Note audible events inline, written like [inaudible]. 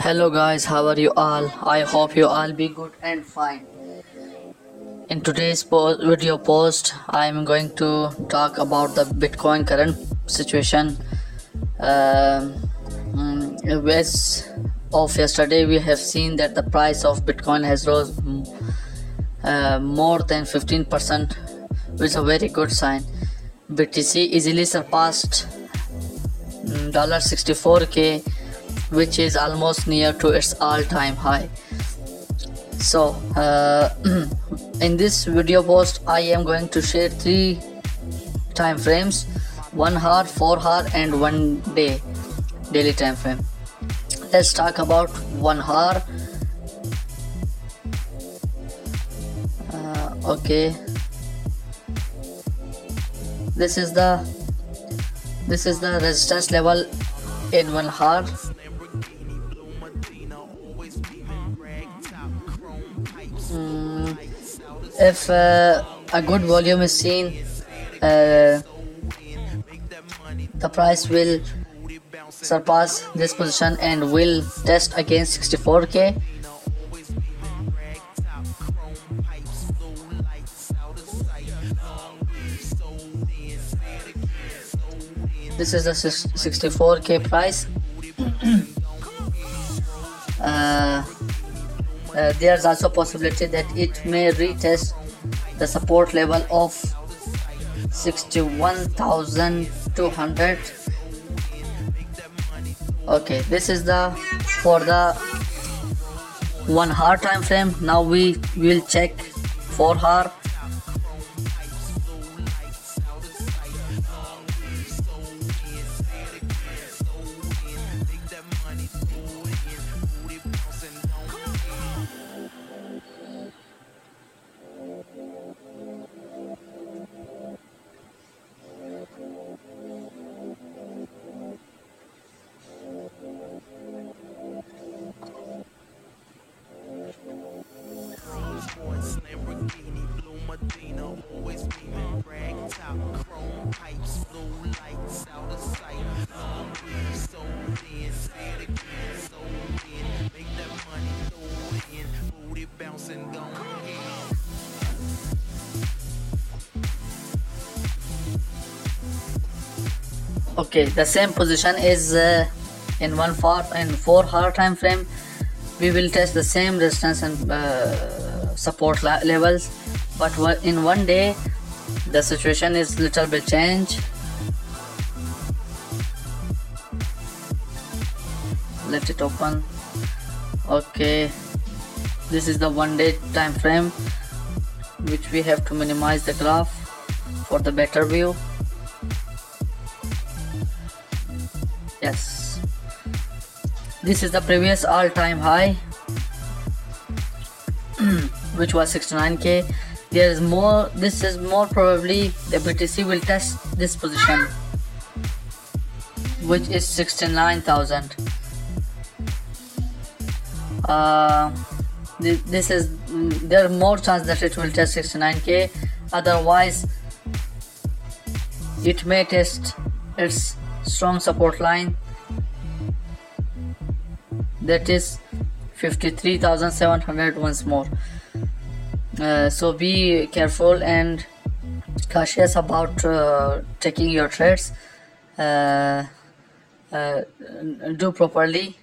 Hello guys, how are you all? I hope you all be good and fine. In today's video post, I am going to talk about the Bitcoin current situation. Um, mm, as of yesterday, we have seen that the price of Bitcoin has rose mm, uh, more than 15%, which is a very good sign. BTC easily surpassed mm, $64k which is almost near to its all-time high. So uh, [clears throat] in this video post i am going to share three time frames one hour four hour and one day daily time frame. Let's talk about one hour. Uh, okay. This is the this is the resistance level in one hour Mm, if uh, a good volume is seen uh, the price will surpass this position and will test against 64k this is the 64k price [clears throat] Uh, uh, there's also possibility that it may retest the support level of 61200 okay this is the for the one hour time frame. Now we will check four hour okay the same position is uh, in one four in four hour time frame we will test the same resistance and uh, support levels. But in one day the situation is little bit change. Let it open. Okay this is the one day time frame which we have to minimize the graph for the better view yes. This is the previous all-time high [clears throat] which was 69k there is more this is more probably the btc will test this position which is 69000 uh, thi- this is there are more chance that it will test 69k otherwise it may test its strong support line. That is 53700 once more. Uh, so be careful and cautious about uh, taking your trades. Uh, uh, do properly